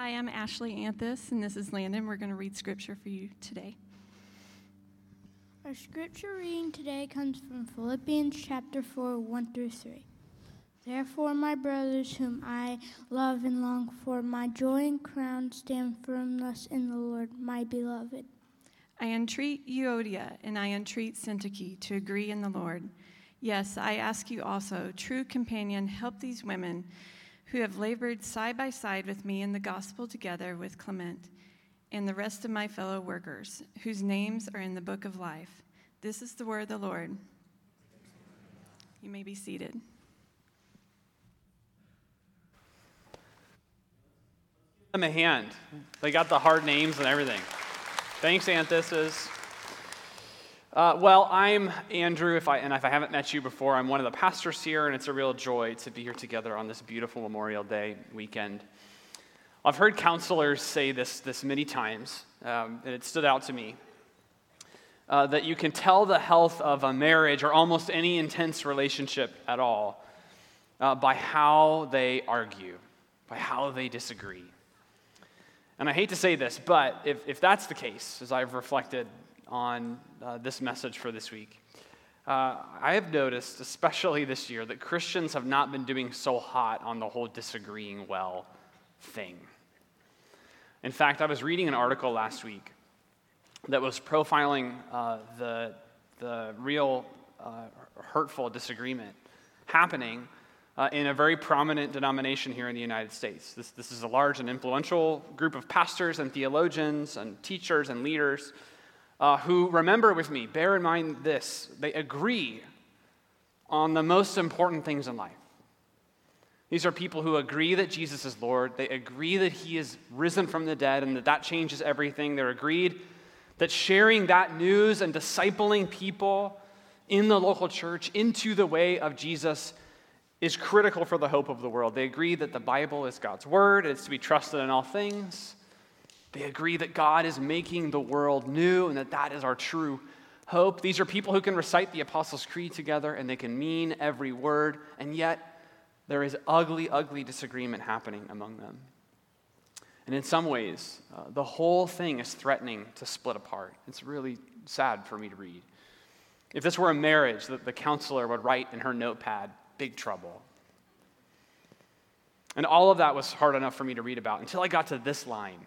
Hi, I'm Ashley Anthus, and this is Landon. We're going to read scripture for you today. Our scripture reading today comes from Philippians chapter 4, 1 through 3. Therefore, my brothers, whom I love and long for, my joy and crown, stand firm thus in the Lord, my beloved. I entreat Euodia and I entreat Syntyche to agree in the Lord. Yes, I ask you also, true companion, help these women who have labored side by side with me in the gospel together with Clement and the rest of my fellow workers, whose names are in the book of life. This is the word of the Lord. You may be seated. Give them a hand. They got the hard names and everything. Thanks, Anthus. Uh, well, I'm Andrew, if I, and if I haven't met you before, I'm one of the pastors here, and it's a real joy to be here together on this beautiful Memorial Day weekend. I've heard counselors say this, this many times, um, and it stood out to me. Uh, that you can tell the health of a marriage or almost any intense relationship at all uh, by how they argue, by how they disagree. And I hate to say this, but if, if that's the case, as I've reflected on uh, this message for this week, uh, I have noticed, especially this year, that Christians have not been doing so hot on the whole disagreeing well thing. In fact, I was reading an article last week that was profiling uh, the, the real uh, hurtful disagreement happening uh, in a very prominent denomination here in the United States. This, this is a large and influential group of pastors and theologians and teachers and leaders uh, who, remember with me, bear in mind this they agree on the most important things in life. These are people who agree that Jesus is Lord. They agree that he is risen from the dead and that that changes everything. They're agreed that sharing that news and discipling people in the local church into the way of Jesus is critical for the hope of the world. They agree that the Bible is God's word, it's to be trusted in all things. They agree that God is making the world new and that that is our true hope. These are people who can recite the Apostles' Creed together and they can mean every word, and yet there is ugly, ugly disagreement happening among them. And in some ways, uh, the whole thing is threatening to split apart. It's really sad for me to read. If this were a marriage, the, the counselor would write in her notepad, big trouble. And all of that was hard enough for me to read about until I got to this line.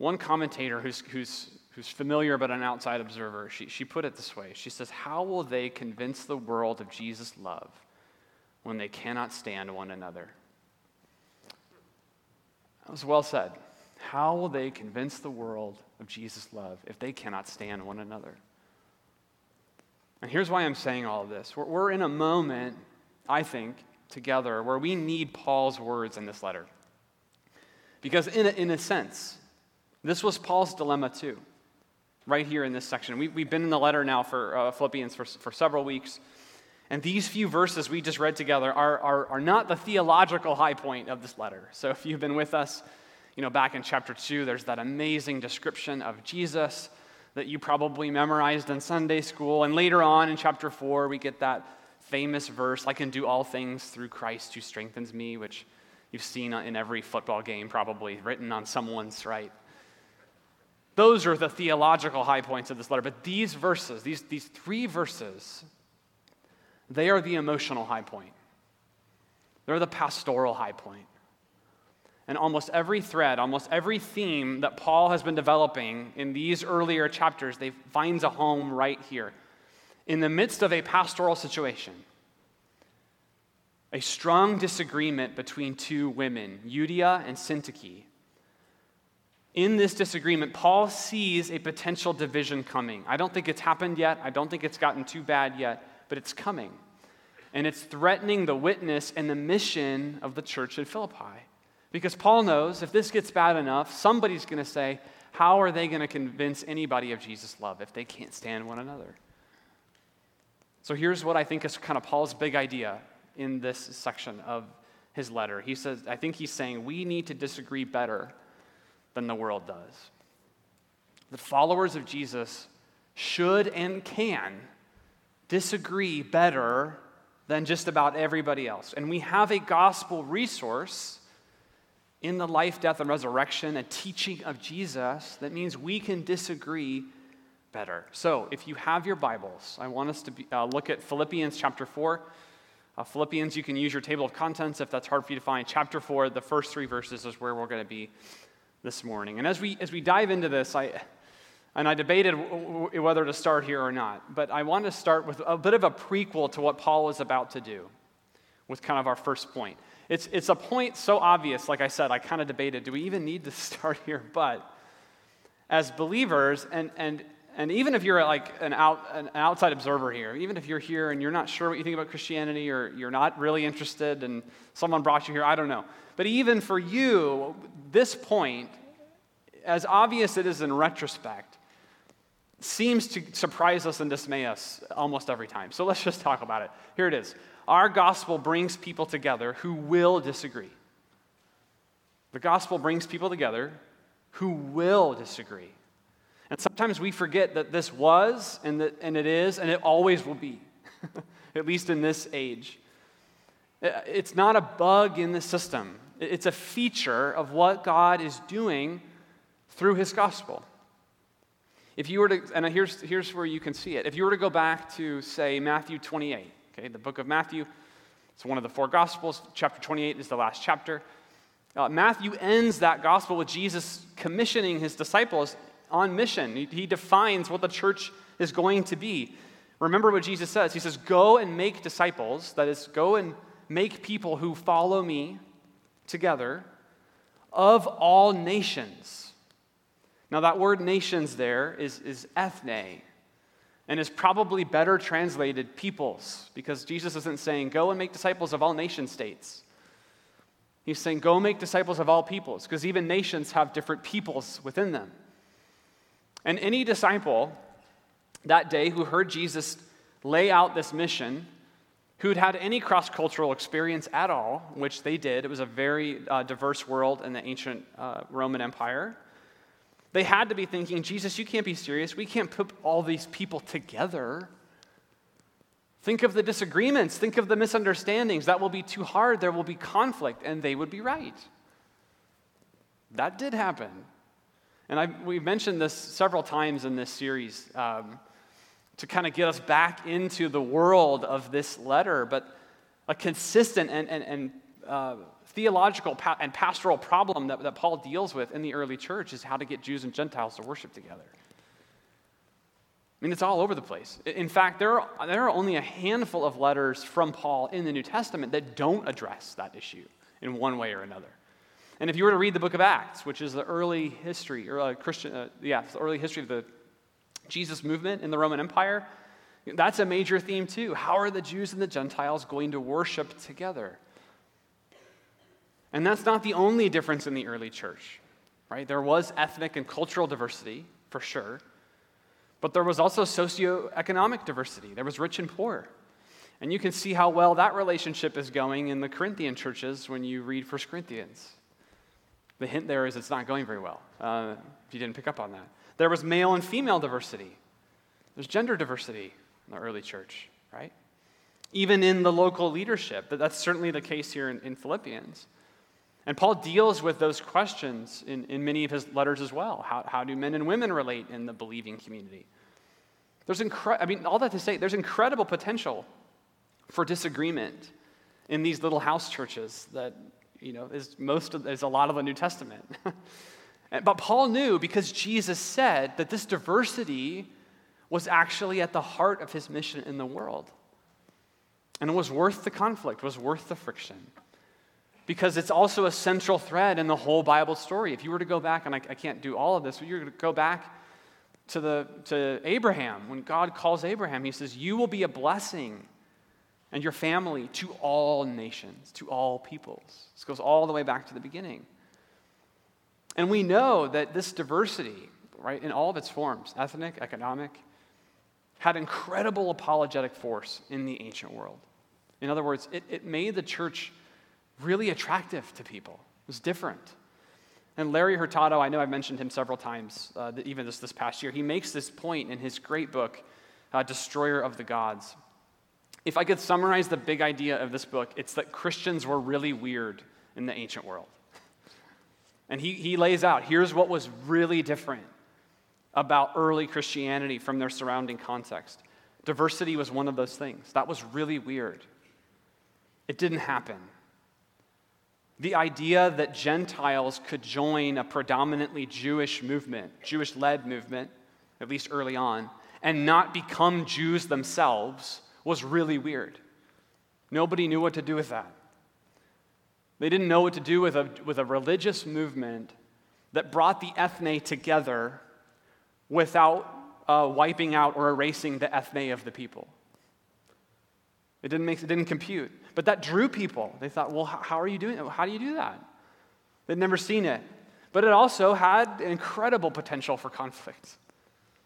One commentator who's, who's, who's familiar but an outside observer, she, she put it this way She says, How will they convince the world of Jesus' love when they cannot stand one another? That was well said. How will they convince the world of Jesus' love if they cannot stand one another? And here's why I'm saying all of this. We're, we're in a moment, I think, together where we need Paul's words in this letter. Because, in a, in a sense, this was Paul's dilemma too, right here in this section. We, we've been in the letter now for uh, Philippians for, for several weeks. And these few verses we just read together are, are, are not the theological high point of this letter. So if you've been with us, you know, back in chapter 2, there's that amazing description of Jesus that you probably memorized in Sunday school. And later on in chapter 4, we get that famous verse I can do all things through Christ who strengthens me, which you've seen in every football game, probably written on someone's right. Those are the theological high points of this letter. But these verses, these, these three verses, they are the emotional high point. They're the pastoral high point. And almost every thread, almost every theme that Paul has been developing in these earlier chapters, they finds a home right here. In the midst of a pastoral situation, a strong disagreement between two women, Euodia and Syntyche. In this disagreement, Paul sees a potential division coming. I don't think it's happened yet. I don't think it's gotten too bad yet, but it's coming. And it's threatening the witness and the mission of the church at Philippi. Because Paul knows if this gets bad enough, somebody's going to say, How are they going to convince anybody of Jesus' love if they can't stand one another? So here's what I think is kind of Paul's big idea in this section of his letter. He says, I think he's saying we need to disagree better than the world does. The followers of Jesus should and can disagree better than just about everybody else. And we have a gospel resource in the life, death, and resurrection and teaching of Jesus that means we can disagree better. So, if you have your Bibles, I want us to be, uh, look at Philippians chapter 4. Uh, Philippians, you can use your table of contents if that's hard for you to find. Chapter 4, the first three verses is where we're going to be this morning. And as we, as we dive into this, I, and I debated w- w- whether to start here or not, but I want to start with a bit of a prequel to what Paul is about to do with kind of our first point. It's, it's a point so obvious, like I said, I kind of debated do we even need to start here? But as believers, and, and, and even if you're like an, out, an outside observer here, even if you're here and you're not sure what you think about Christianity or you're not really interested and someone brought you here, I don't know. But even for you, this point, as obvious it is in retrospect, seems to surprise us and dismay us almost every time. So let's just talk about it. Here it is. Our gospel brings people together who will disagree. The gospel brings people together who will disagree. And sometimes we forget that this was, and, that, and it is, and it always will be, at least in this age. It's not a bug in the system, it's a feature of what God is doing through his gospel. If you were to, and here's, here's where you can see it. If you were to go back to, say, Matthew 28, okay, the book of Matthew, it's one of the four gospels. Chapter 28 is the last chapter. Uh, Matthew ends that gospel with Jesus commissioning his disciples on mission. He, defines what the church is going to be. Remember what Jesus says. He says, Go and make disciples, that is, go and make people who follow me together of all nations. Now, that word nations there is, is ethne, and is probably better translated peoples, because Jesus isn't saying, go and make disciples of all nation states. He's saying, go make disciples of all peoples, because even nations have different peoples within them. And any disciple that day who heard Jesus lay out this mission who'd had any cross cultural experience at all, which they did. It was a very uh, diverse world in the ancient uh, Roman Empire. They had to be thinking, Jesus, you can't be serious. We can't put all these people together. Think of the disagreements, think of the misunderstandings. That will be too hard. There will be conflict, and they would be right. That did happen. And I, we've mentioned this several times in this series. Um, to kind of get us back into the world of this letter, but a consistent and, and, and uh, theological pa- and pastoral problem that, that Paul deals with in the early church is how to get Jews and Gentiles to worship together. I mean, it's all over the place. In fact, there are, there are only a handful of letters from Paul in the New Testament that don't address that issue in one way or another. And if you were to read the book of Acts, which is the early history, or uh, Christian, uh, yeah, the early history of the Jesus movement in the Roman Empire, that's a major theme too. How are the Jews and the Gentiles going to worship together? And that's not the only difference in the early church, right? There was ethnic and cultural diversity, for sure, but there was also socioeconomic diversity. There was rich and poor. And you can see how well that relationship is going in the Corinthian churches when you read 1 Corinthians. The hint there is it's not going very well, uh, if you didn't pick up on that. There was male and female diversity. There's gender diversity in the early church, right? Even in the local leadership. But that's certainly the case here in, in Philippians. And Paul deals with those questions in, in many of his letters as well. How, how do men and women relate in the believing community? There's incre- I mean, all that to say, there's incredible potential for disagreement in these little house churches that, you know, is most of, is a lot of the New Testament. But Paul knew because Jesus said that this diversity was actually at the heart of his mission in the world. And it was worth the conflict, was worth the friction. Because it's also a central thread in the whole Bible story. If you were to go back, and I, I can't do all of this, but you're going to go back to, the, to Abraham, when God calls Abraham, he says, You will be a blessing and your family to all nations, to all peoples. This goes all the way back to the beginning. And we know that this diversity, right, in all of its forms, ethnic, economic, had incredible apologetic force in the ancient world. In other words, it, it made the church really attractive to people. It was different. And Larry Hurtado, I know I've mentioned him several times, uh, even this, this past year, he makes this point in his great book, uh, Destroyer of the Gods. If I could summarize the big idea of this book, it's that Christians were really weird in the ancient world. And he, he lays out here's what was really different about early Christianity from their surrounding context. Diversity was one of those things. That was really weird. It didn't happen. The idea that Gentiles could join a predominantly Jewish movement, Jewish led movement, at least early on, and not become Jews themselves was really weird. Nobody knew what to do with that. They didn't know what to do with a, with a religious movement that brought the ethne together without uh, wiping out or erasing the ethne of the people. It didn't, make, it didn't compute. But that drew people. They thought, well, how are you doing? How do you do that? They'd never seen it. But it also had incredible potential for conflict,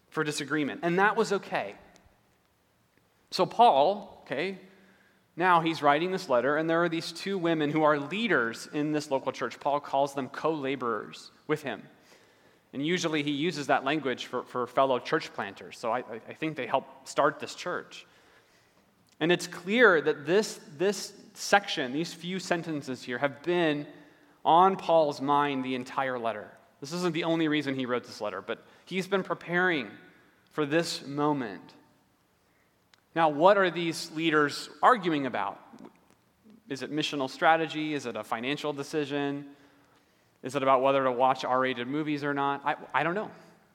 for disagreement. And that was okay. So, Paul, okay, now he's writing this letter, and there are these two women who are leaders in this local church. Paul calls them co laborers with him. And usually he uses that language for, for fellow church planters. So I, I think they help start this church. And it's clear that this, this section, these few sentences here, have been on Paul's mind the entire letter. This isn't the only reason he wrote this letter, but he's been preparing for this moment. Now, what are these leaders arguing about? Is it missional strategy? Is it a financial decision? Is it about whether to watch R rated movies or not? I, I don't know.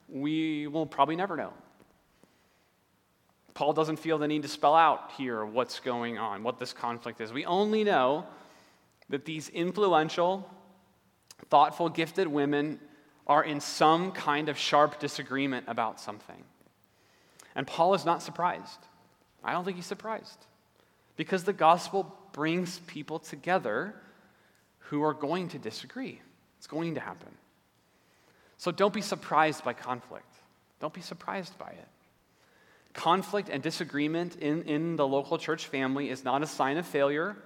We will probably never know. Paul doesn't feel the need to spell out here what's going on, what this conflict is. We only know that these influential, thoughtful, gifted women are in some kind of sharp disagreement about something. And Paul is not surprised. I don't think he's surprised because the gospel brings people together who are going to disagree. It's going to happen. So don't be surprised by conflict. Don't be surprised by it. Conflict and disagreement in, in the local church family is not a sign of failure.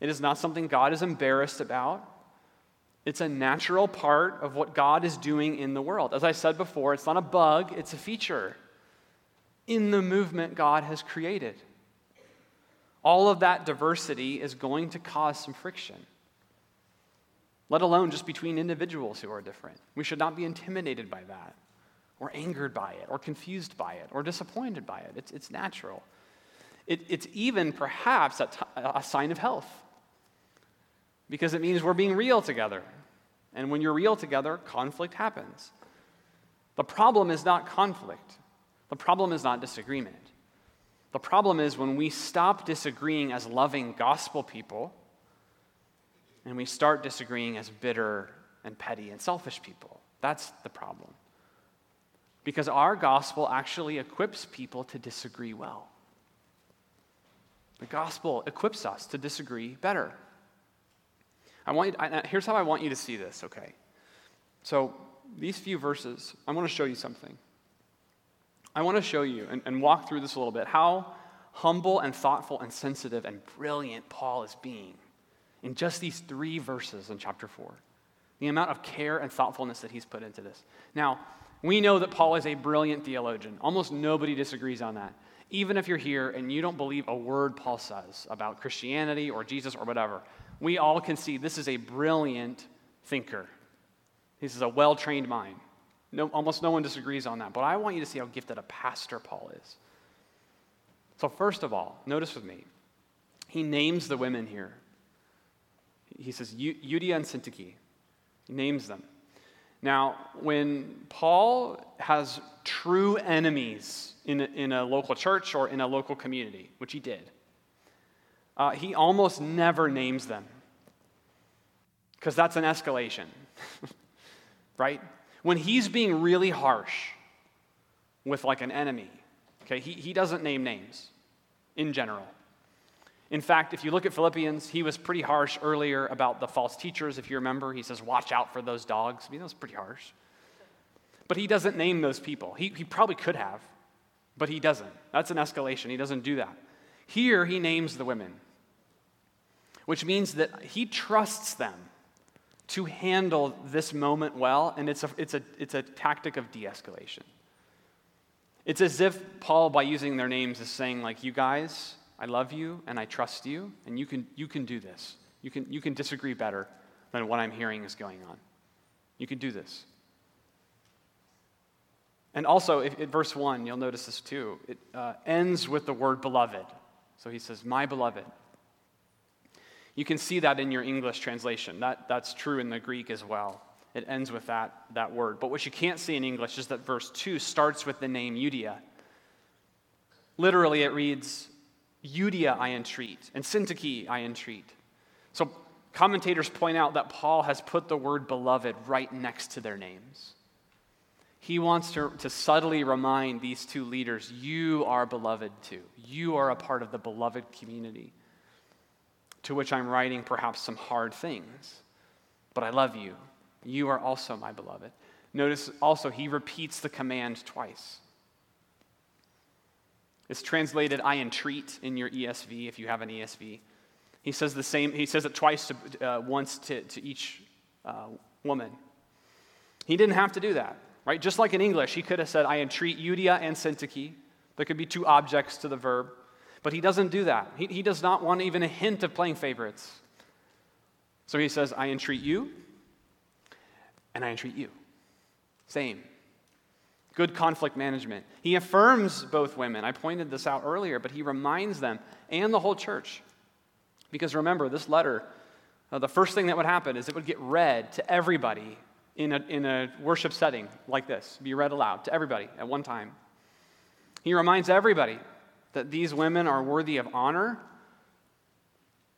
It is not something God is embarrassed about. It's a natural part of what God is doing in the world. As I said before, it's not a bug, it's a feature in the movement God has created. All of that diversity is going to cause some friction, let alone just between individuals who are different. We should not be intimidated by that, or angered by it, or confused by it, or disappointed by it. It's, it's natural. It, it's even perhaps a, t- a sign of health because it means we're being real together. And when you're real together, conflict happens. The problem is not conflict. The problem is not disagreement. The problem is when we stop disagreeing as loving gospel people and we start disagreeing as bitter and petty and selfish people. That's the problem. Because our gospel actually equips people to disagree well. The gospel equips us to disagree better. I want you, I, here's how I want you to see this, okay? So, these few verses, I want to show you something. I want to show you and, and walk through this a little bit how humble and thoughtful and sensitive and brilliant Paul is being in just these three verses in chapter 4. The amount of care and thoughtfulness that he's put into this. Now, we know that Paul is a brilliant theologian. Almost nobody disagrees on that. Even if you're here and you don't believe a word Paul says about Christianity or Jesus or whatever, we all can see this is a brilliant thinker. This is a well trained mind. No, almost no one disagrees on that. But I want you to see how gifted a pastor Paul is. So, first of all, notice with me, he names the women here. He says, Euodia and Syntyche. He names them. Now, when Paul has true enemies in a, in a local church or in a local community, which he did, uh, he almost never names them because that's an escalation, right? When he's being really harsh with like an enemy, okay, he, he doesn't name names in general. In fact, if you look at Philippians, he was pretty harsh earlier about the false teachers. If you remember, he says, Watch out for those dogs. I mean, that was pretty harsh. But he doesn't name those people. He, he probably could have, but he doesn't. That's an escalation. He doesn't do that. Here, he names the women, which means that he trusts them to handle this moment well, and it's a, it's a, it's a tactic of de escalation. It's as if Paul, by using their names, is saying, like, you guys, I love you and I trust you, and you can, you can do this. You can, you can disagree better than what I'm hearing is going on. You can do this. And also, if, verse 1, you'll notice this too. It uh, ends with the word beloved. So he says, My beloved. You can see that in your English translation. That, that's true in the Greek as well. It ends with that, that word. But what you can't see in English is that verse 2 starts with the name Euodia. Literally, it reads, Euodia I entreat, and Syntyche I entreat. So commentators point out that Paul has put the word beloved right next to their names. He wants to, to subtly remind these two leaders you are beloved too. You are a part of the beloved community to which I'm writing perhaps some hard things, but I love you. You are also my beloved. Notice also, he repeats the command twice. It's translated, I entreat, in your ESV, if you have an ESV. He says the same, he says it twice, to, uh, once to, to each uh, woman. He didn't have to do that, right? Just like in English, he could have said, I entreat Euodia and Syntyche. There could be two objects to the verb. But he doesn't do that. He, he does not want even a hint of playing favorites. So he says, I entreat you, and I entreat you. Same. Good conflict management. He affirms both women. I pointed this out earlier, but he reminds them and the whole church. Because remember, this letter, uh, the first thing that would happen is it would get read to everybody in a, in a worship setting like this, be read aloud to everybody at one time. He reminds everybody that these women are worthy of honor,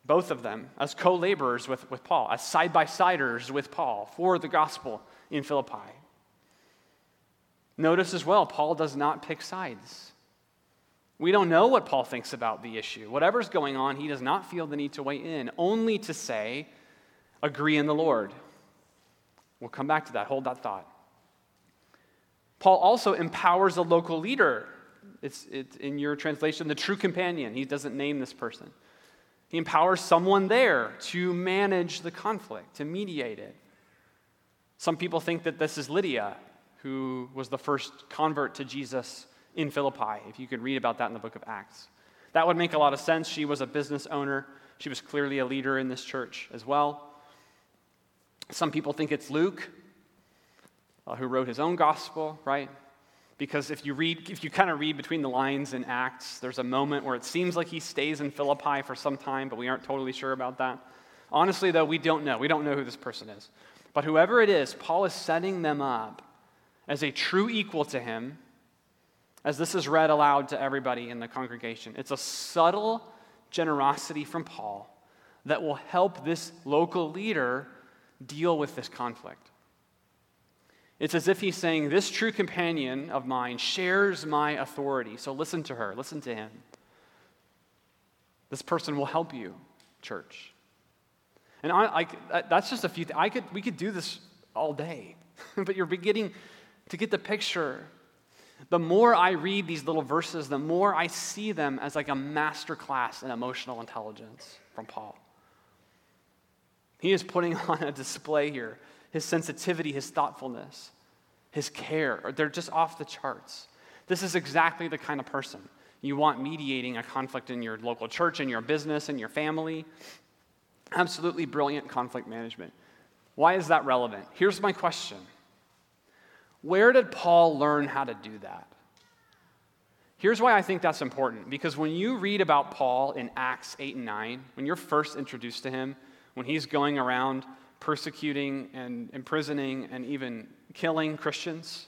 both of them, as co laborers with, with Paul, as side by siders with Paul for the gospel in Philippi. Notice as well, Paul does not pick sides. We don't know what Paul thinks about the issue. Whatever's going on, he does not feel the need to weigh in, only to say, agree in the Lord. We'll come back to that. Hold that thought. Paul also empowers a local leader. It's, it's in your translation, the true companion. He doesn't name this person. He empowers someone there to manage the conflict, to mediate it. Some people think that this is Lydia, who was the first convert to Jesus in Philippi, if you could read about that in the book of Acts. That would make a lot of sense. She was a business owner, she was clearly a leader in this church as well. Some people think it's Luke, uh, who wrote his own gospel, right? Because if you read, if you kind of read between the lines in Acts, there's a moment where it seems like he stays in Philippi for some time, but we aren't totally sure about that. Honestly, though, we don't know. We don't know who this person is. But whoever it is, Paul is setting them up as a true equal to him, as this is read aloud to everybody in the congregation. It's a subtle generosity from Paul that will help this local leader deal with this conflict. It's as if he's saying, This true companion of mine shares my authority, so listen to her, listen to him. This person will help you, church. And I, I, that's just a few. I could, we could do this all day, but you're beginning to get the picture. The more I read these little verses, the more I see them as like a master class in emotional intelligence from Paul. He is putting on a display here his sensitivity, his thoughtfulness, his care. They're just off the charts. This is exactly the kind of person you want mediating a conflict in your local church, in your business, in your family. Absolutely brilliant conflict management. Why is that relevant? Here's my question where did Paul learn how to do that? Here's why I think that's important because when you read about Paul in Acts 8 and 9, when you're first introduced to him, when he's going around persecuting and imprisoning and even killing Christians,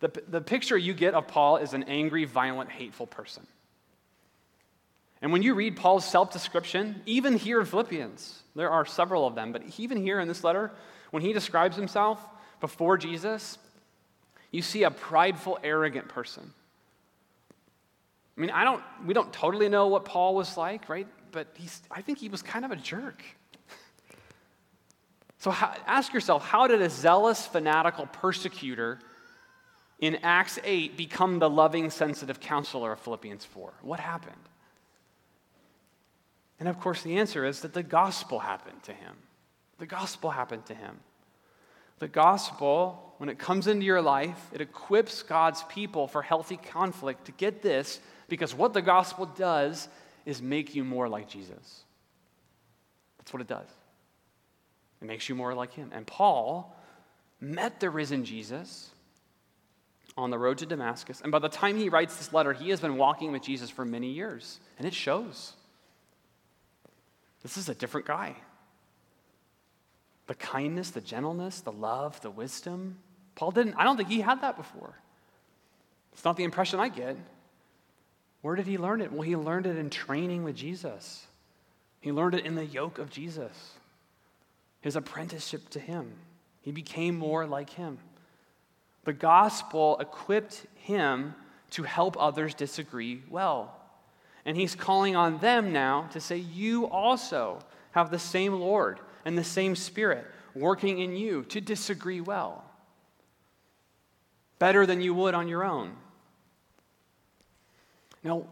the, the picture you get of Paul is an angry, violent, hateful person. And when you read Paul's self description, even here in Philippians, there are several of them, but even here in this letter, when he describes himself, before Jesus, you see a prideful, arrogant person. I mean, I don't, we don't totally know what Paul was like, right? But he's, I think he was kind of a jerk. So how, ask yourself how did a zealous, fanatical persecutor in Acts 8 become the loving, sensitive counselor of Philippians 4? What happened? And of course, the answer is that the gospel happened to him. The gospel happened to him. The gospel, when it comes into your life, it equips God's people for healthy conflict to get this, because what the gospel does is make you more like Jesus. That's what it does. It makes you more like him. And Paul met the risen Jesus on the road to Damascus. And by the time he writes this letter, he has been walking with Jesus for many years. And it shows. This is a different guy. The kindness, the gentleness, the love, the wisdom. Paul didn't, I don't think he had that before. It's not the impression I get. Where did he learn it? Well, he learned it in training with Jesus. He learned it in the yoke of Jesus, his apprenticeship to him. He became more like him. The gospel equipped him to help others disagree well. And he's calling on them now to say, You also have the same Lord and the same Spirit working in you to disagree well. Better than you would on your own. Now,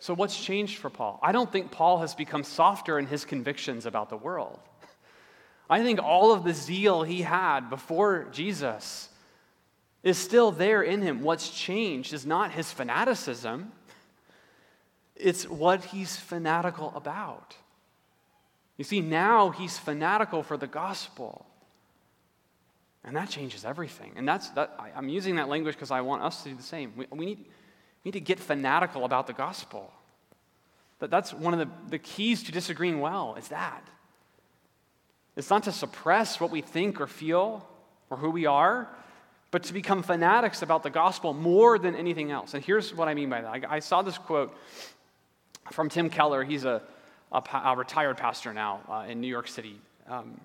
so what's changed for Paul? I don't think Paul has become softer in his convictions about the world. I think all of the zeal he had before Jesus is still there in him. What's changed is not his fanaticism, it's what he's fanatical about. You see, now he's fanatical for the gospel. And that changes everything. And that's, that, I, am using that language because I want us to do the same. We, we, need, we need to get fanatical about the gospel. That, that's one of the, the keys to disagreeing well, is that. It's not to suppress what we think or feel or who we are, but to become fanatics about the gospel more than anything else. And here's what I mean by that. I, I saw this quote from Tim Keller. He's a, a, a retired pastor now uh, in New York City. Um,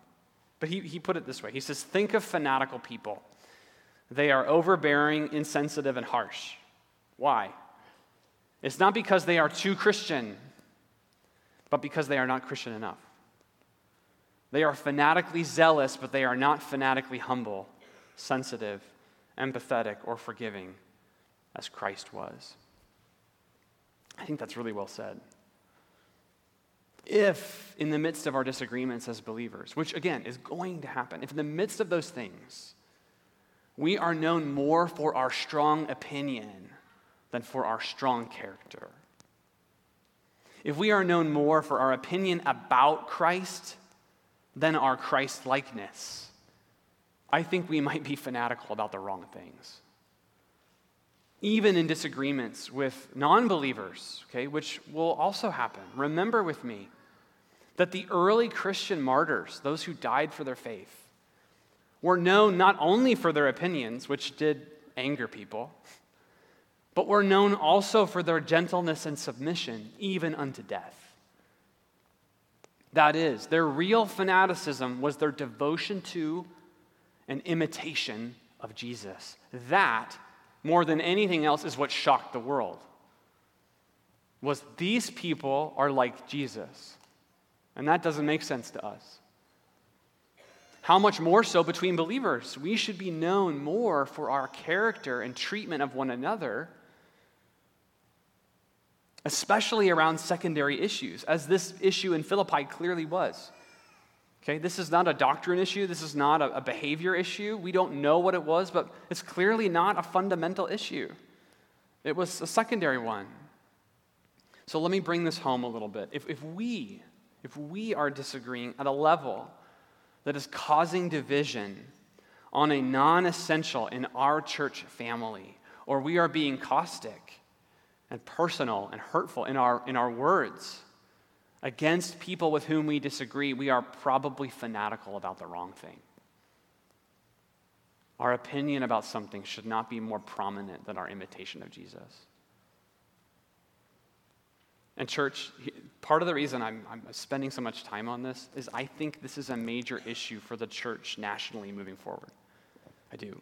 but he, he put it this way He says, Think of fanatical people. They are overbearing, insensitive, and harsh. Why? It's not because they are too Christian, but because they are not Christian enough. They are fanatically zealous, but they are not fanatically humble, sensitive, empathetic, or forgiving as Christ was. I think that's really well said. If, in the midst of our disagreements as believers, which again is going to happen, if in the midst of those things, we are known more for our strong opinion than for our strong character, if we are known more for our opinion about Christ than our Christ likeness, I think we might be fanatical about the wrong things. Even in disagreements with non believers, okay, which will also happen. Remember with me that the early Christian martyrs, those who died for their faith, were known not only for their opinions, which did anger people, but were known also for their gentleness and submission, even unto death. That is, their real fanaticism was their devotion to an imitation of Jesus. That, more than anything else, is what shocked the world. Was these people are like Jesus. And that doesn't make sense to us. How much more so between believers? We should be known more for our character and treatment of one another, especially around secondary issues, as this issue in Philippi clearly was. Okay, this is not a doctrine issue. This is not a, a, behavior issue. We don't know what it was, but it's clearly not a fundamental issue. It was a secondary one. So let me bring this home a little bit. If, if we, if we are disagreeing at a level that is causing division on a non essential in our church family, or we are being caustic and personal and hurtful in our, in our words, against people with whom we disagree, we are probably fanatical about the wrong thing. Our opinion about something should not be more prominent than our imitation of Jesus. And, church, part of the reason I'm, I'm, spending so much time on this is I think this is a major issue for the church nationally moving forward. I do.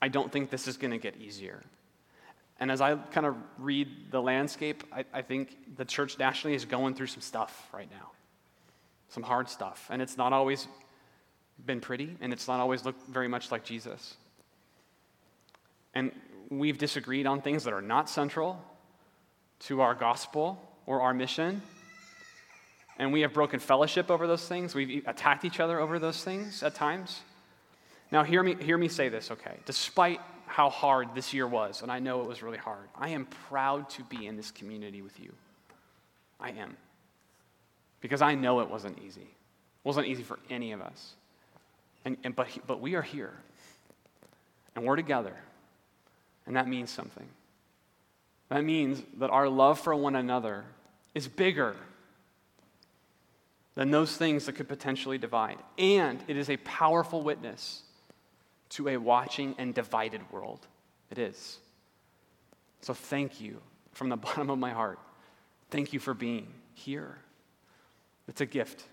I don't think this is going to get easier. And as I kind of read the landscape, I, I, think the church nationally is going through some stuff right now, some hard stuff. And it's not always been pretty, and it's not always looked very much like Jesus. And we've disagreed on things that are not central to our gospel or our mission. And we have broken fellowship over those things. We've attacked each other over those things at times. Now, hear me, hear me say this, okay? Despite how hard this year was, and I know it was really hard. I am proud to be in this community with you. I am. Because I know it wasn't easy. It wasn't easy for any of us. And, and, but, but we are here, and we're together, and that means something. That means that our love for one another is bigger than those things that could potentially divide. And it is a powerful witness to a watching and divided world. It is. So thank you from the bottom of my heart. Thank you for being here. It's a gift.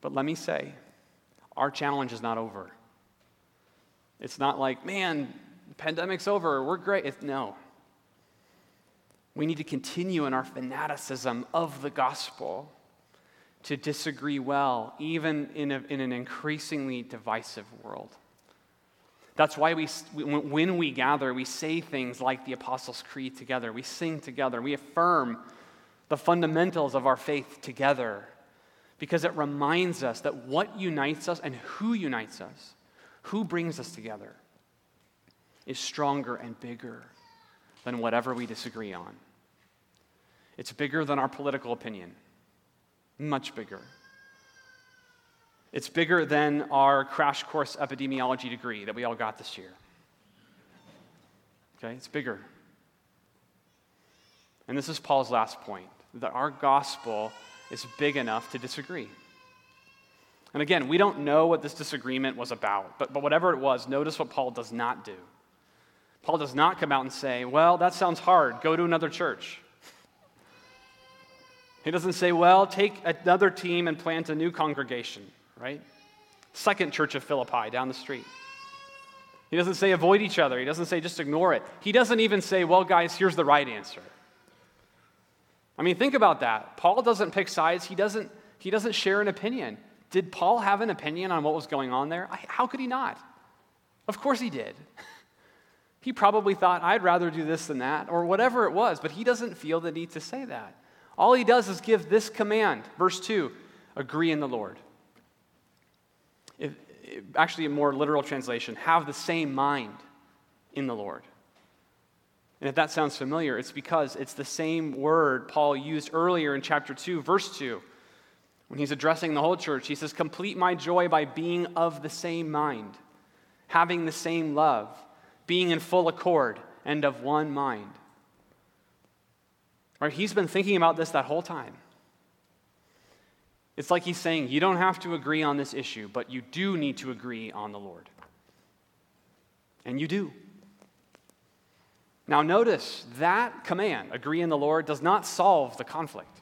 But let me say, our challenge is not over. It's not like, man, pandemic's over, we're great. It's, no. We need to continue in our fanaticism of the gospel to disagree well, even in, a, in an increasingly divisive world. That's why we, when we gather, we say things like the Apostles' Creed together. We sing together. We affirm the fundamentals of our faith together because it reminds us that what unites us and who unites us, who brings us together, is stronger and bigger than whatever we disagree on. It's bigger than our political opinion, much bigger. It's bigger than our crash course epidemiology degree that we all got this year. Okay, it's bigger. And this is Paul's last point that our gospel is big enough to disagree. And again, we don't know what this disagreement was about, but, but whatever it was, notice what Paul does not do. Paul does not come out and say, Well, that sounds hard, go to another church. He doesn't say, Well, take another team and plant a new congregation right? Second church of Philippi down the street. He doesn't say avoid each other. He doesn't say just ignore it. He doesn't even say, well, guys, here's the right answer. I mean, think about that. Paul doesn't pick sides, he doesn't, he doesn't share an opinion. Did Paul have an opinion on what was going on there? How could he not? Of course he did. He probably thought, I'd rather do this than that, or whatever it was, but he doesn't feel the need to say that. All he does is give this command, verse 2 agree in the Lord if, actually a more literal translation, have the same mind in the Lord. And if that sounds familiar, it's because it's the same word Paul used earlier in chapter 2, verse 2. When he's addressing the whole church, he says, Complete my joy by being of the same mind, having the same love, being in full accord, and of one mind. Right? He's been thinking about this that whole time. It's like he's saying, you don't have to agree on this issue, but you do need to agree on the Lord. And you do. Now, notice that command, agree in the Lord, does not solve the conflict.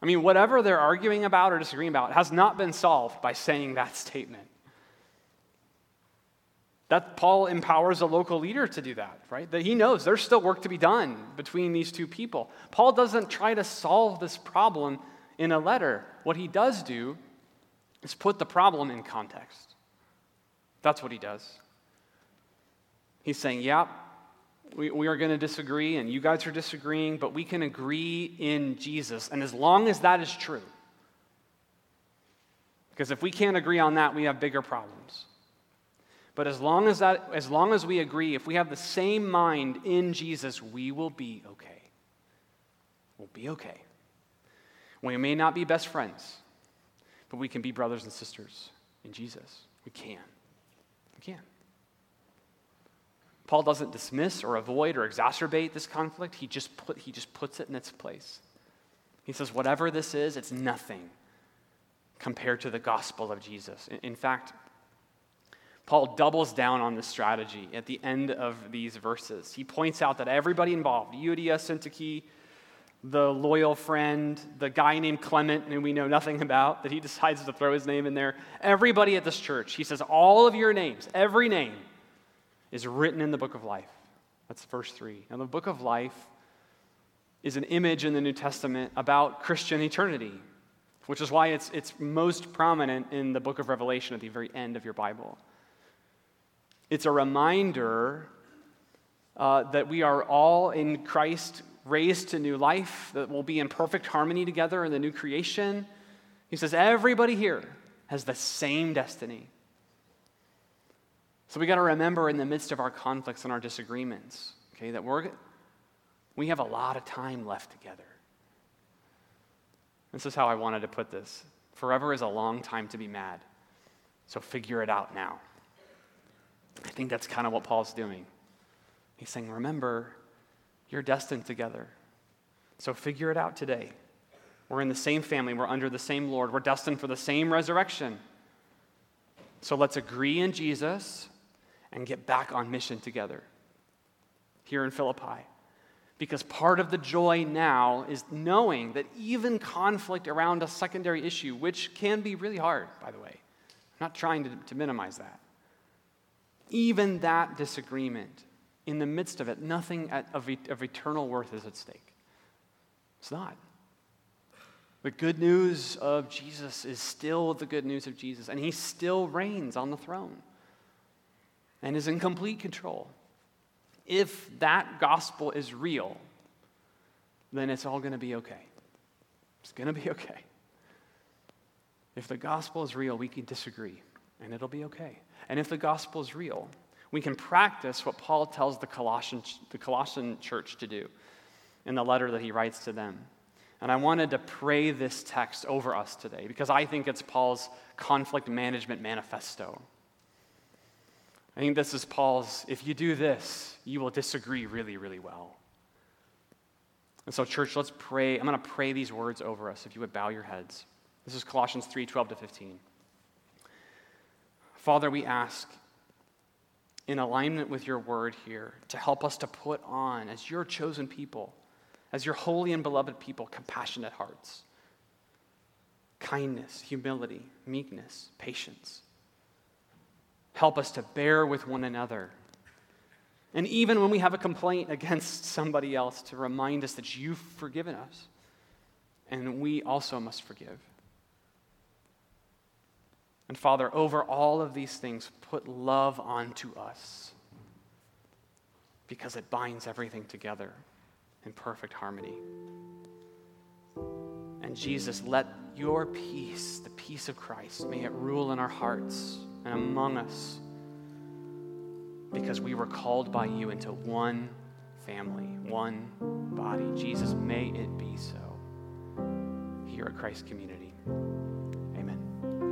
I mean, whatever they're arguing about or disagreeing about has not been solved by saying that statement. That Paul empowers a local leader to do that, right? That he knows there's still work to be done between these two people. Paul doesn't try to solve this problem in a letter. What he does do is put the problem in context. That's what he does. He's saying, yeah, we, we are going to disagree, and you guys are disagreeing, but we can agree in Jesus. And as long as that is true, because if we can't agree on that, we have bigger problems. But as long as, that, as long as we agree, if we have the same mind in Jesus, we will be okay. We'll be okay. We may not be best friends, but we can be brothers and sisters in Jesus. We can. We can. Paul doesn't dismiss or avoid or exacerbate this conflict, he just, put, he just puts it in its place. He says, whatever this is, it's nothing compared to the gospel of Jesus. In, in fact, Paul doubles down on this strategy at the end of these verses. He points out that everybody involved, Euodia, Syntyche, the loyal friend, the guy named Clement, who we know nothing about, that he decides to throw his name in there. Everybody at this church, he says, all of your names, every name, is written in the book of life. That's verse 3. Now, the book of life is an image in the New Testament about Christian eternity, which is why it's, it's most prominent in the book of Revelation at the very end of your Bible. It's a reminder uh, that we are all in Christ raised to new life, that we'll be in perfect harmony together in the new creation. He says, everybody here has the same destiny. So we got to remember in the midst of our conflicts and our disagreements, okay, that we're, we have a lot of time left together. This is how I wanted to put this. Forever is a long time to be mad. So figure it out now. I think that's kind of what Paul's doing. He's saying, Remember, you're destined together. So figure it out today. We're in the same family, we're under the same Lord, we're destined for the same resurrection. So let's agree in Jesus and get back on mission together here in Philippi. Because part of the joy now is knowing that even conflict around a secondary issue, which can be really hard, by the way, I'm not trying to, to minimize that, even that disagreement, in the midst of it, nothing at, of, of eternal worth is at stake. It's not. The good news of Jesus is still the good news of Jesus, and he still reigns on the throne and is in complete control. If that gospel is real, then it's all going to be okay. It's going to be okay. If the gospel is real, we can disagree, and it'll be okay. And if the gospel is real, we can practice what Paul tells the Colossian, the Colossian church to do in the letter that he writes to them. And I wanted to pray this text over us today because I think it's Paul's conflict management manifesto. I think this is Paul's if you do this, you will disagree really, really well. And so, church, let's pray. I'm going to pray these words over us if you would bow your heads. This is Colossians 3 12 to 15. Father, we ask in alignment with your word here to help us to put on, as your chosen people, as your holy and beloved people, compassionate hearts, kindness, humility, meekness, patience. Help us to bear with one another. And even when we have a complaint against somebody else, to remind us that you've forgiven us. And we also must forgive. And Father, over all of these things, put love onto us because it binds everything together in perfect harmony. And Jesus, let your peace, the peace of Christ, may it rule in our hearts and among us because we were called by you into one family, one body. Jesus, may it be so here at Christ Community.